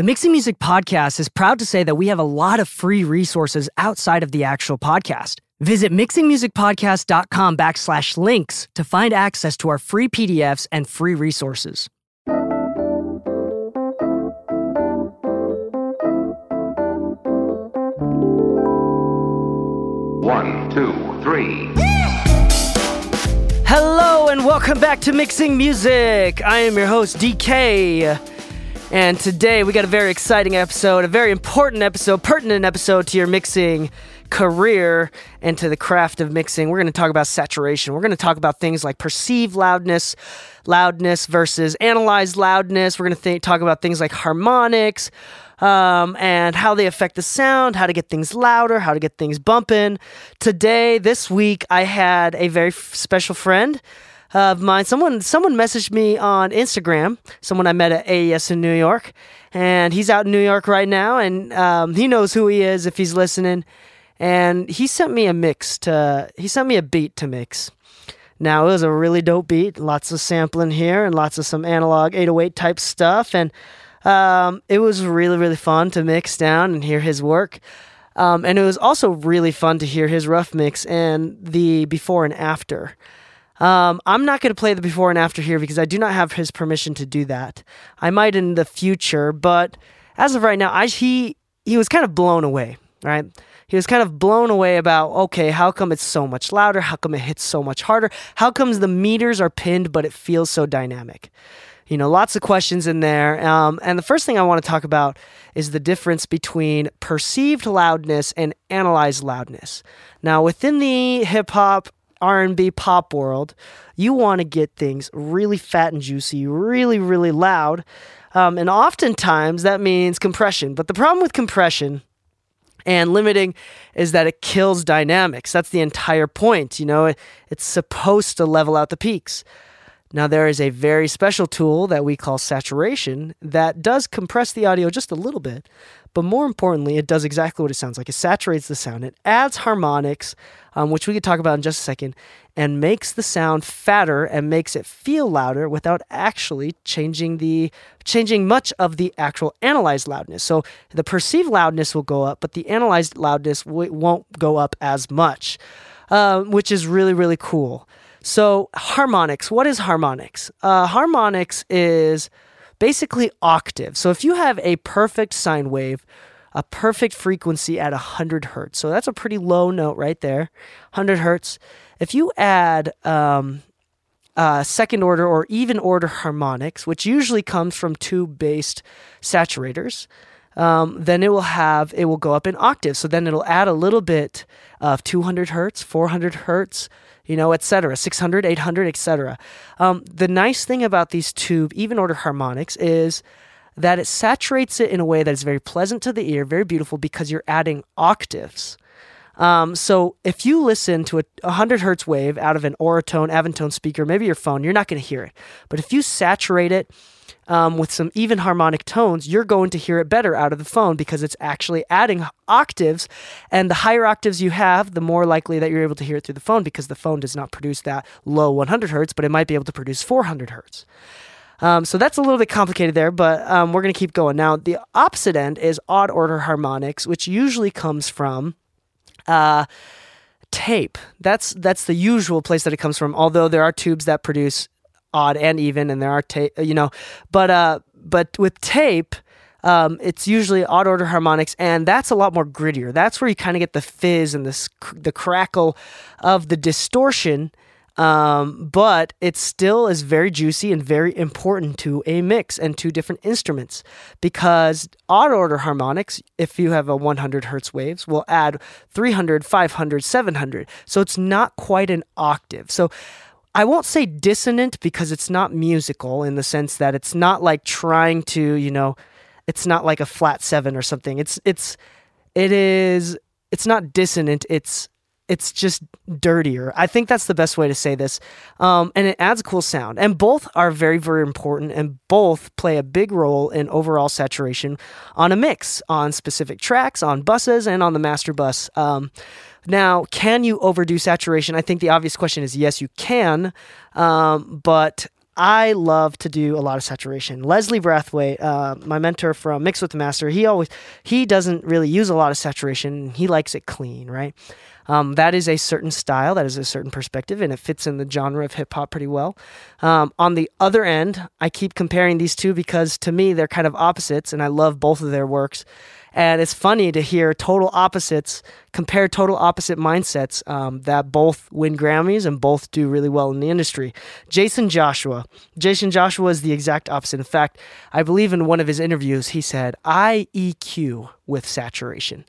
The Mixing Music podcast is proud to say that we have a lot of free resources outside of the actual podcast. Visit mixingmusicpodcast.com backslash links to find access to our free PDFs and free resources. One, two, three. Hello and welcome back to Mixing Music. I am your host, DK. And today we got a very exciting episode, a very important episode, pertinent episode to your mixing career and to the craft of mixing. We're going to talk about saturation. We're going to talk about things like perceived loudness, loudness versus analyzed loudness. We're going to th- talk about things like harmonics. Um, and how they affect the sound, how to get things louder, how to get things bumping. Today, this week, I had a very f- special friend of mine. Someone someone messaged me on Instagram. Someone I met at AES in New York, and he's out in New York right now, and um, he knows who he is if he's listening. And he sent me a mix to. He sent me a beat to mix. Now it was a really dope beat, lots of sampling here and lots of some analog 808 type stuff, and um, it was really really fun to mix down and hear his work. Um, and it was also really fun to hear his rough mix and the before and after. Um, I'm not going to play the before and after here because I do not have his permission to do that. I might in the future, but as of right now, I, he he was kind of blown away. Right, he was kind of blown away about okay, how come it's so much louder? How come it hits so much harder? How comes the meters are pinned but it feels so dynamic? You know, lots of questions in there. Um, and the first thing I want to talk about is the difference between perceived loudness and analyzed loudness. Now, within the hip hop R&B pop world, you want to get things really fat and juicy, really really loud. Um, and oftentimes that means compression. But the problem with compression and limiting is that it kills dynamics. That's the entire point. You know, it, it's supposed to level out the peaks. Now, there is a very special tool that we call saturation that does compress the audio just a little bit, but more importantly, it does exactly what it sounds like. It saturates the sound, it adds harmonics, um, which we could talk about in just a second, and makes the sound fatter and makes it feel louder without actually changing the changing much of the actual analyzed loudness. So the perceived loudness will go up, but the analyzed loudness w- won't go up as much, uh, which is really really cool. So, harmonics. What is harmonics? Uh, harmonics is basically octave. So, if you have a perfect sine wave, a perfect frequency at 100 hertz, so that's a pretty low note right there, 100 hertz. If you add um, uh, second order or even order harmonics, which usually comes from tube based saturators, um, then it will have it will go up in octaves. So then it'll add a little bit of 200 hertz, 400 hertz, you know, etc. 600, 800, etc. Um, the nice thing about these tube even order harmonics is that it saturates it in a way that is very pleasant to the ear, very beautiful because you're adding octaves. Um, so if you listen to a 100 hertz wave out of an Auratone, Avantone speaker, maybe your phone, you're not going to hear it. But if you saturate it um, with some even harmonic tones, you're going to hear it better out of the phone because it's actually adding octaves. And the higher octaves you have, the more likely that you're able to hear it through the phone because the phone does not produce that low 100 hertz, but it might be able to produce 400 hertz. Um, so that's a little bit complicated there, but um, we're going to keep going. Now, the opposite end is odd order harmonics, which usually comes from uh, tape. That's that's the usual place that it comes from. Although there are tubes that produce odd and even, and there are tape, you know, but uh, but with tape. Um, it's usually odd order harmonics, and that's a lot more grittier. That's where you kind of get the fizz and the the crackle of the distortion um, but it still is very juicy and very important to a mix and to different instruments because odd order harmonics, if you have a 100 hertz waves, will add 300, 500, 700. So it's not quite an octave. So I won't say dissonant because it's not musical in the sense that it's not like trying to, you know, it's not like a flat seven or something. It's it's it is it's not dissonant. It's it's just dirtier. I think that's the best way to say this. Um, and it adds a cool sound. And both are very, very important and both play a big role in overall saturation on a mix, on specific tracks, on buses, and on the master bus. Um, now, can you overdo saturation? I think the obvious question is yes, you can. Um, but I love to do a lot of saturation. Leslie Brathwaite, uh, my mentor from Mix with the Master, he always he doesn't really use a lot of saturation. He likes it clean, right? Um, that is a certain style, that is a certain perspective, and it fits in the genre of hip hop pretty well. Um, on the other end, I keep comparing these two because to me they're kind of opposites, and I love both of their works. And it's funny to hear total opposites compare total opposite mindsets um, that both win Grammys and both do really well in the industry. Jaycen Joshua. Jaycen Joshua is the exact opposite. In fact, I believe in one of his interviews, he said, I EQ with saturation.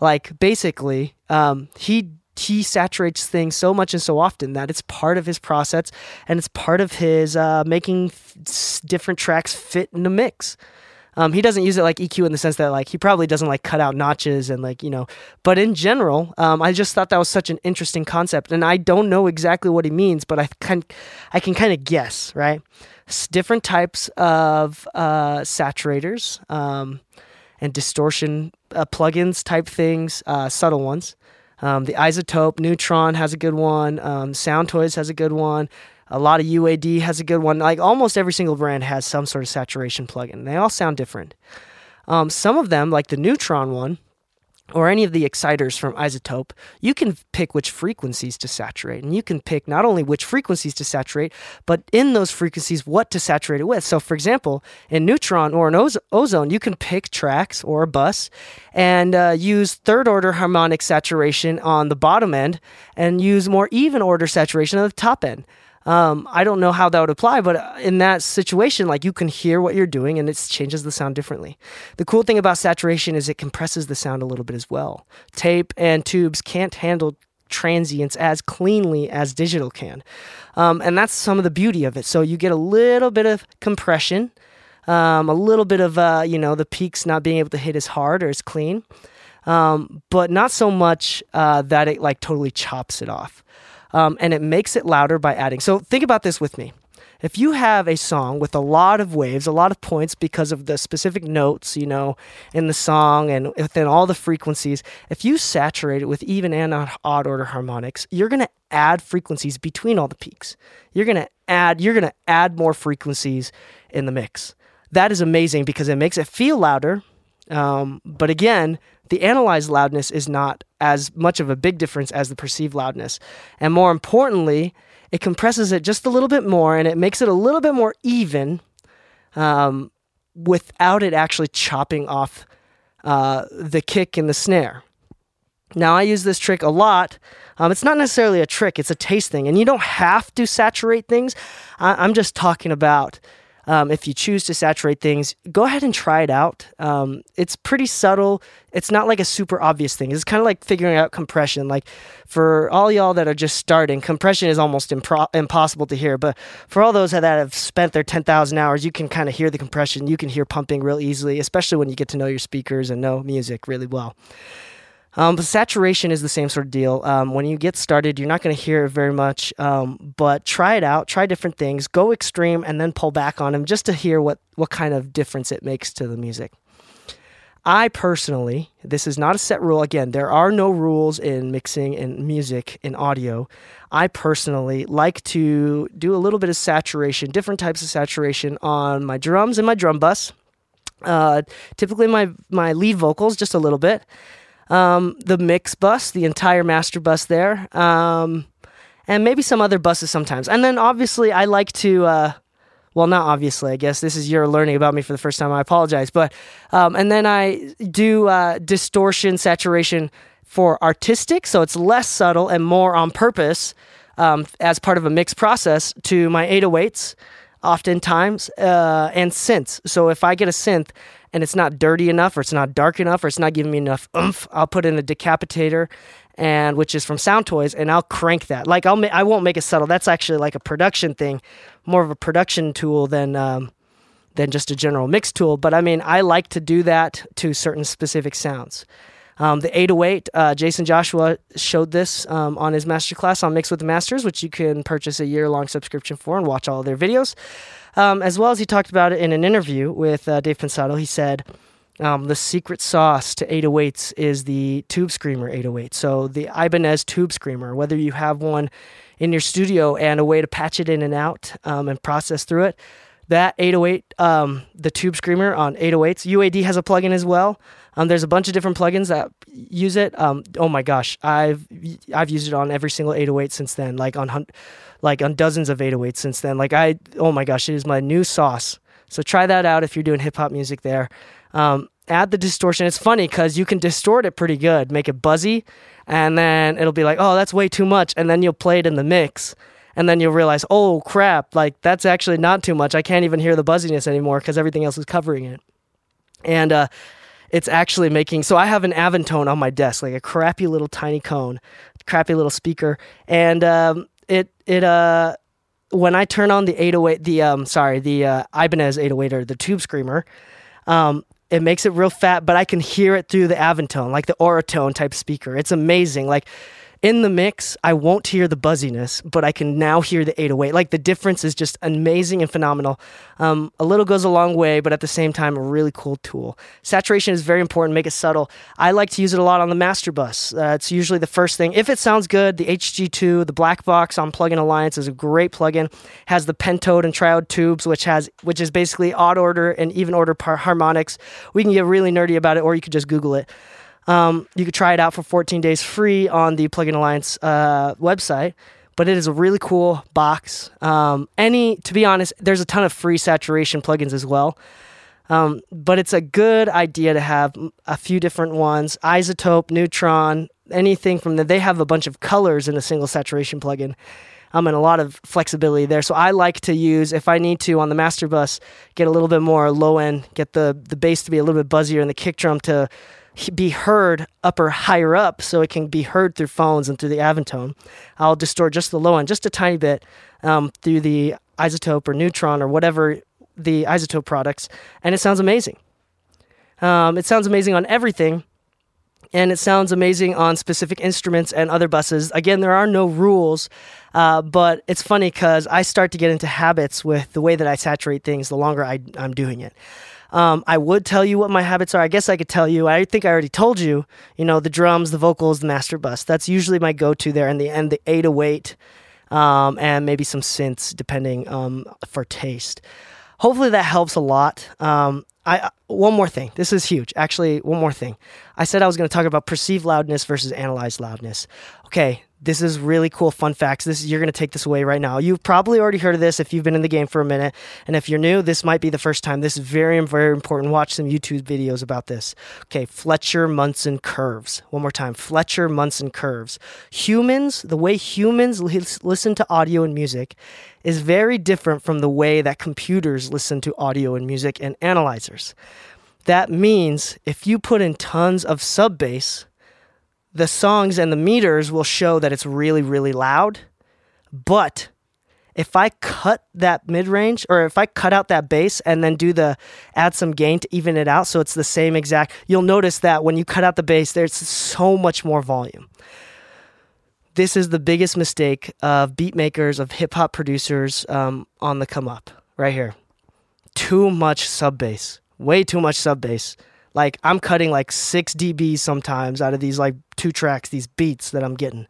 Like basically, um, he he saturates things so much and so often that it's part of his process and it's part of his uh, making f- different tracks fit in the mix. Um, he doesn't use it like EQ in the sense that like he probably doesn't like cut out notches and like you know, but in general, um, I just thought that was such an interesting concept, and I don't know exactly what he means, but I can I can kind of guess right. Different types of uh, saturators. Um, and distortion uh, plugins type things, uh, subtle ones. Um, the iZotope Neutron has a good one. Um, Soundtoys has a good one. A lot of UAD has a good one. Like almost every single brand has some sort of saturation plugin. They all sound different. Um, some of them, like the Neutron one, or any of the exciters from iZotope, you can pick which frequencies to saturate. And you can pick not only which frequencies to saturate, but in those frequencies, what to saturate it with. So, for example, in Neutron or in Ozone, you can pick tracks or a bus and uh, use third order harmonic saturation on the bottom end and use more even order saturation on the top end. Um, I don't know how that would apply, but in that situation, like you can hear what you're doing and it changes the sound differently. The cool thing about saturation is it compresses the sound a little bit as well. Tape and tubes can't handle transients as cleanly as digital can. Um, and that's some of the beauty of it. So you get a little bit of compression, um, a little bit of, uh, you know, the peaks not being able to hit as hard or as clean, um, but not so much uh, that it like totally chops it off um, and it makes it louder by adding. So think about this with me. If you have a song with a lot of waves, a lot of points because of the specific notes, you know, in the song and within all the frequencies, if you saturate it with even and odd order harmonics, you're going to add frequencies between all the peaks. You're going to add you're going to add more frequencies in the mix. That is amazing because it makes it feel louder. Um, but again, the analyzed loudness is not as much of a big difference as the perceived loudness. And more importantly, it compresses it just a little bit more and it makes it a little bit more even um, without it actually chopping off uh, the kick and the snare. Now, I use this trick a lot. Um, it's not necessarily a trick, it's a taste thing. And you don't have to saturate things. I- I'm just talking about um, if you choose to saturate things, go ahead and try it out. Um, it's pretty subtle. It's not like a super obvious thing. It's kind of like figuring out compression. Like for all y'all that are just starting, compression is almost impro- impossible to hear. But for all those that have spent their 10,000 hours, you can kind of hear the compression. You can hear pumping real easily, especially when you get to know your speakers and know music really well. Um, but saturation is the same sort of deal. Um, when you get started, you're not going to hear it very much, um, but try it out, try different things, go extreme, and then pull back on them just to hear what, what kind of difference it makes to the music. I personally, this is not a set rule. Again, there are no rules in mixing and music in audio. I personally like to do a little bit of saturation, different types of saturation on my drums and my drum bus. Uh, typically, my my lead vocals just a little bit, um, the mix bus, the entire master bus there, um, and maybe some other buses sometimes. And then obviously, I like to. Uh, well, not obviously. I guess this is your learning about me for the first time. I apologize, but um, and then I do uh, distortion saturation for artistic, so it's less subtle and more on purpose um, as part of a mix process to my 808s oftentimes uh, and synths. So if I get a synth and it's not dirty enough or it's not dark enough or it's not giving me enough oomph, I'll put in a decapitator and which is from Sound Toys and I'll crank that. Like I'll ma- I won't make it subtle. That's actually like a production thing, more of a production tool than um, than just a general mix tool. But I mean, I like to do that to certain specific sounds. Um, the 808, uh, Jaycen Joshua showed this um, on his masterclass on Mix with the Masters, which you can purchase a year long subscription for and watch all their videos. Um, as well as he talked about it in an interview with uh, Dave Pensado. He said, um, the secret sauce to 808s is the Tube Screamer 808. So the Ibanez Tube Screamer, whether you have one in your studio and a way to patch it in and out um, and process through it, that 808, um, the Tube Screamer on 808s, UAD has a plugin as well. Um, there's a bunch of different plugins that use it. Um, oh my gosh, I've I've used it on every single 808 since then, like on like on dozens of 808s since then. Like I, oh my gosh, it is my new sauce. So try that out if you're doing hip hop music there. Um, add the distortion. It's funny because you can distort it pretty good, make it buzzy, and then it'll be like, oh, that's way too much. And then you'll play it in the mix. And then you'll realize, oh crap, like that's actually not too much. I can't even hear the buzziness anymore because everything else is covering it. And uh, it's actually making, so I have an Avantone on my desk, like a crappy little tiny cone, crappy little speaker. And um, it, it, uh, when I turn on the 808, the, um, sorry, the uh, Ibanez 808 or the Tube Screamer, um, it makes it real fat, but I can hear it through the Avantone, like the Auratone type speaker. It's amazing. Like in the mix, I won't hear the buzziness, but I can now hear the 808. Like the difference is just amazing and phenomenal. Um, a little goes a long way, but at the same time, a really cool tool. Saturation is very important, make it subtle. I like to use it a lot on the master bus. Uh, it's usually the first thing. If it sounds good, the HG2, the black box on Plugin Alliance is a great plugin. Has the pentode and triode tubes, which has which is basically odd order and even order par- harmonics. We can get really nerdy about it, or you could just Google it. Um, you could try it out for 14 days free on the Plugin Alliance uh, website. But it is a really cool box. Um, any, to be honest, there's a ton of free saturation plugins as well. Um, but it's a good idea to have a few different ones iZotope, Neutron, anything from that. They have a bunch of colors in a single saturation plugin um, and a lot of flexibility there. So I like to use, if I need to, on the master bus, get a little bit more low end, get the, the bass to be a little bit buzzier and the kick drum to be heard upper higher up so it can be heard through phones and through the Avantone. I'll distort just the low end, just a tiny bit um, through the iZotope or Neutron or whatever the iZotope products, and it sounds amazing. Um, it sounds amazing on everything, and it sounds amazing on specific instruments and other buses. Again, there are no rules, uh, but it's funny because I start to get into habits with the way that I saturate things the longer I, I'm doing it. Um, I would tell you what my habits are. I guess I could tell you. I think I already told you. You know, the drums, the vocals, the master bus. That's usually my go-to there, and the and the 808, um, and maybe some synths depending um, for taste. Hopefully that helps a lot. Um, I uh, one more thing. This is huge. Actually, one more thing. I said I was going to talk about perceived loudness versus analyzed loudness. Okay, this is really cool fun facts. This you're going to take this away right now. You've probably already heard of this if you've been in the game for a minute, and if you're new, this might be the first time. This is very very important. Watch some YouTube videos about this. Okay, Fletcher Munson curves. One more time. Fletcher Munson curves. Humans, the way humans listen to audio and music is very different from the way that computers listen to audio and music and analyzers. That means if you put in tons of sub bass the songs and the meters will show that it's really, really loud. But if I cut that mid range or if I cut out that bass and then do the add some gain to even it out so it's the same exact, you'll notice that when you cut out the bass, there's so much more volume. This is the biggest mistake of beat makers, of hip hop producers um, on the come up right here. Too much sub bass, way too much sub bass. Like I'm cutting like six dB sometimes out of these like two tracks, these beats that I'm getting.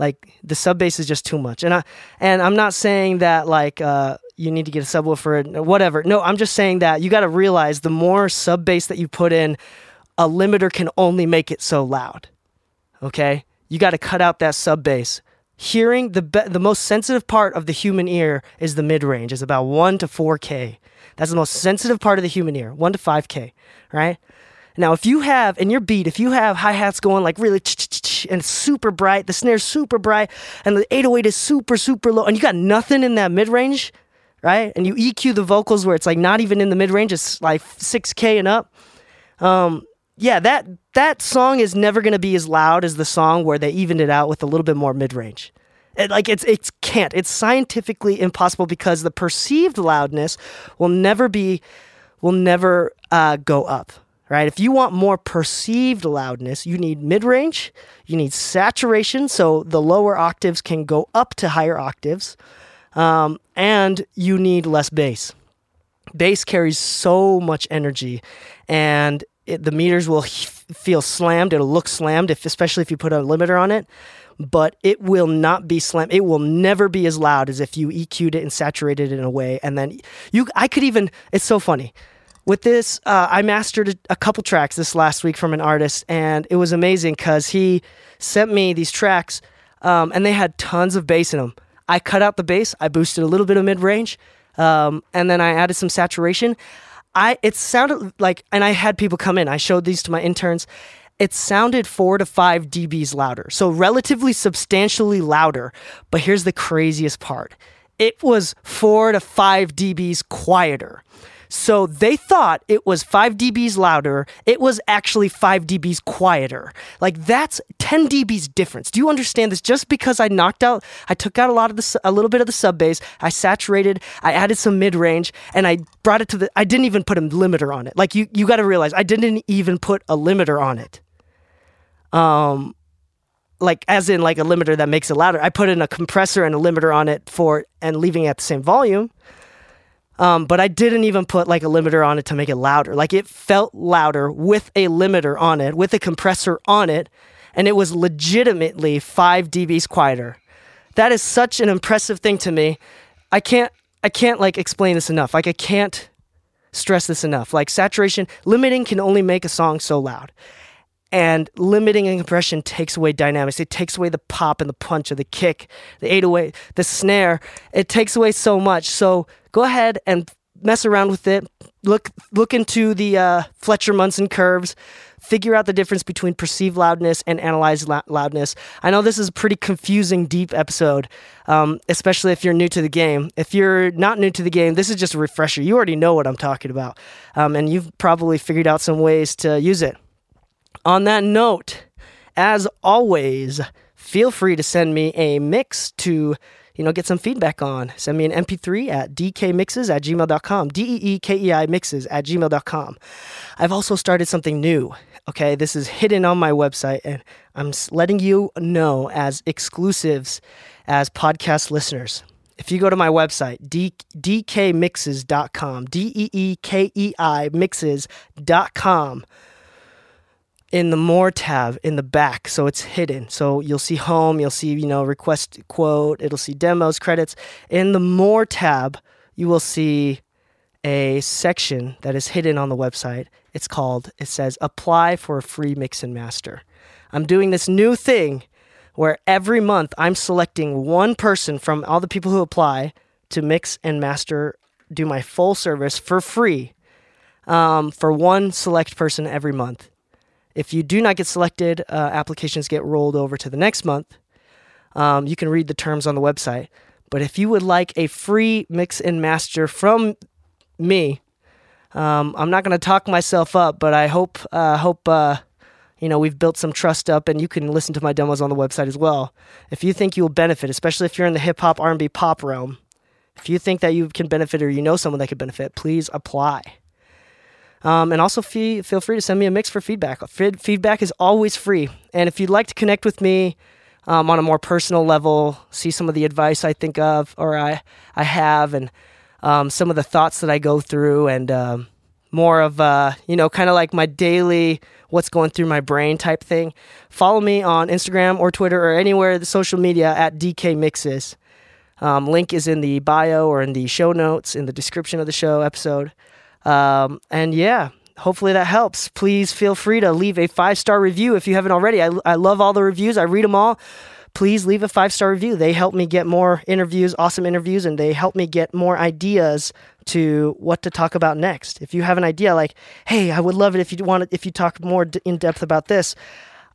Like the sub bass is just too much, and I and I'm not saying that like uh, you need to get a subwoofer or whatever. No, I'm just saying that you got to realize the more sub bass that you put in, a limiter can only make it so loud. Okay, you got to cut out that sub bass. Hearing the be- the most sensitive part of the human ear is the mid range. It's about one to four k. That's the most sensitive part of the human ear, 1 to 5K, right? Now, if you have, in your beat, if you have hi hats going like really and super bright, the snare's super bright, and the 808 is super, super low, and you got nothing in that mid range, right? And you EQ the vocals where it's like not even in the mid range, it's like 6K and up. Um, yeah, that that song is never gonna be as loud as the song where they evened it out with a little bit more mid range. It, like it's it can't. It's scientifically impossible because the perceived loudness will never be will never uh, go up. Right? If you want more perceived loudness, you need mid range, you need saturation, so the lower octaves can go up to higher octaves, um, and you need less bass. Bass carries so much energy, and it, the meters will feel slammed. It'll look slammed, if especially if you put a limiter on it but it will not be slammed. It will never be as loud as if you EQ'd it and saturated it in a way. And then you, I could even. It's so funny. With this, uh, I mastered a, a couple tracks this last week from an artist, and it was amazing because he sent me these tracks, um, and they had tons of bass in them. I cut out the bass, I boosted a little bit of mid range, um, and then I added some saturation. I it sounded like, and I had people come in. I showed these to my interns, it sounded four to five dBs louder. So relatively substantially louder. But here's the craziest part it was four to five dBs quieter. So they thought it was 5 dBs louder. It was actually 5 dBs quieter. Like that's 10 dBs difference. Do you understand this? Just because I knocked out, I took out a lot of the, a little bit of the sub bass, I saturated, I added some mid range, and I brought it to the, I didn't even put a limiter on it. Like you, you got to realize I didn't even put a limiter on it um, like as in like a limiter that makes it louder. I put in a compressor and a limiter on it for and leaving it at the same volume. Um, but I didn't even put like a limiter on it to make it louder. Like it felt louder with a limiter on it, with a compressor on it, and it was legitimately five dBs quieter. That is such an impressive thing to me. I can't I can't like explain this enough. Like I can't stress this enough. Like saturation limiting can only make a song so loud and limiting and compression takes away dynamics. It takes away the pop and the punch of the kick, the 808, the snare. It takes away so much. So go ahead and mess around with it. Look look into the uh, Fletcher Munson curves. Figure out the difference between perceived loudness and analyzed loudness. I know this is a pretty confusing, deep episode, um, especially if you're new to the game. If you're not new to the game, this is just a refresher. You already know what I'm talking about, um, and you've probably figured out some ways to use it. On that note, as always, feel free to send me a mix to you know, get some feedback on. Send me an MP3 at deekeimixes at gmail.com. D E E K E I mixes at gmail.com. I've also started something new. Okay, this is hidden on my website, and I'm letting you know as exclusives as podcast listeners. If you go to my website, D- deekeimixes.com, D E E K E I mixes.com, in the more tab in the back so it's hidden. So you'll see home you'll see you know request quote it'll see demos credits. In the more tab you will see a section that is hidden on the website. It's called it says apply for a free mix and master. I'm doing this new thing where every month i'm selecting one person from all the people who apply to mix and master do my full service for free um, for one select person every month if you do not get selected, uh, applications get rolled over to the next month. Um, you can read the terms on the website. But if you would like a free mix and master from me, um, I'm not going to talk myself up, but I hope uh, hope uh, you know we've built some trust up, and you can listen to my demos on the website as well. If you think you will benefit, especially if you're in the hip hop, R&B, pop realm, if you think that you can benefit or you know someone that could benefit, please apply. Um, and also fee- feel free to send me a mix for feedback. feedback is always free. And if you'd like to connect with me um, on a more personal level, see some of the advice I think of or I, I have, and um, some of the thoughts that I go through, and um, more of, uh, you know, kind of like my daily what's going through my brain type thing, follow me on Instagram or Twitter or anywhere the social media at DK Mixes. Um, link is in the bio or in the show notes in the description of the show episode. Um, and yeah, hopefully that helps. Please feel free to leave a five star review if you haven't already. I, I love all the reviews, I read them all. Please leave a five star review. They help me get more interviews, awesome interviews, and they help me get more ideas to what to talk about next. If you have an idea like, hey, I would love it if you want if you talk more in depth about this.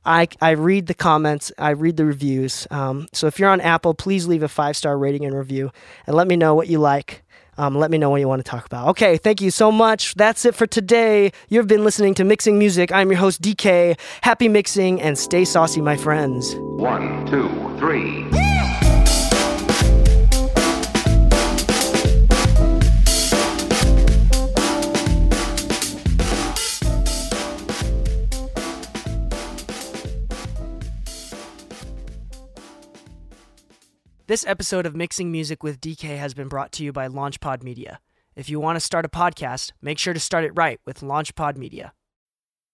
I, I read the comments, I read the reviews. Um, so if you're on Apple, please leave a five star rating and review and let me know what you like. Um, let me know what you want to talk about. Okay, thank you so much. That's it for today. You've been listening to Mixing Music. I'm your host, DK. Happy mixing and stay saucy, my friends. One, two, three. This episode of Mixing Music with DK has been brought to you by LaunchPod Media. If you want to start a podcast, make sure to start it right with LaunchPod Media.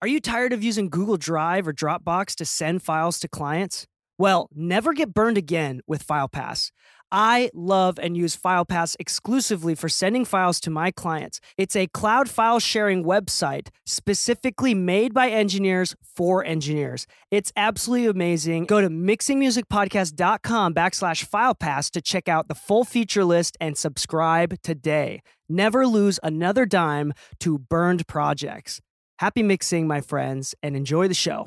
Are you tired of using Google Drive or Dropbox to send files to clients? Well, never get burned again with FilePass. I love and use FilePass exclusively for sending files to my clients. It's a cloud file sharing website specifically made by engineers for engineers. It's absolutely amazing. Go to mixingmusicpodcast.com backslash FilePass to check out the full feature list and subscribe today. Never lose another dime to burned projects. Happy mixing, my friends, and enjoy the show.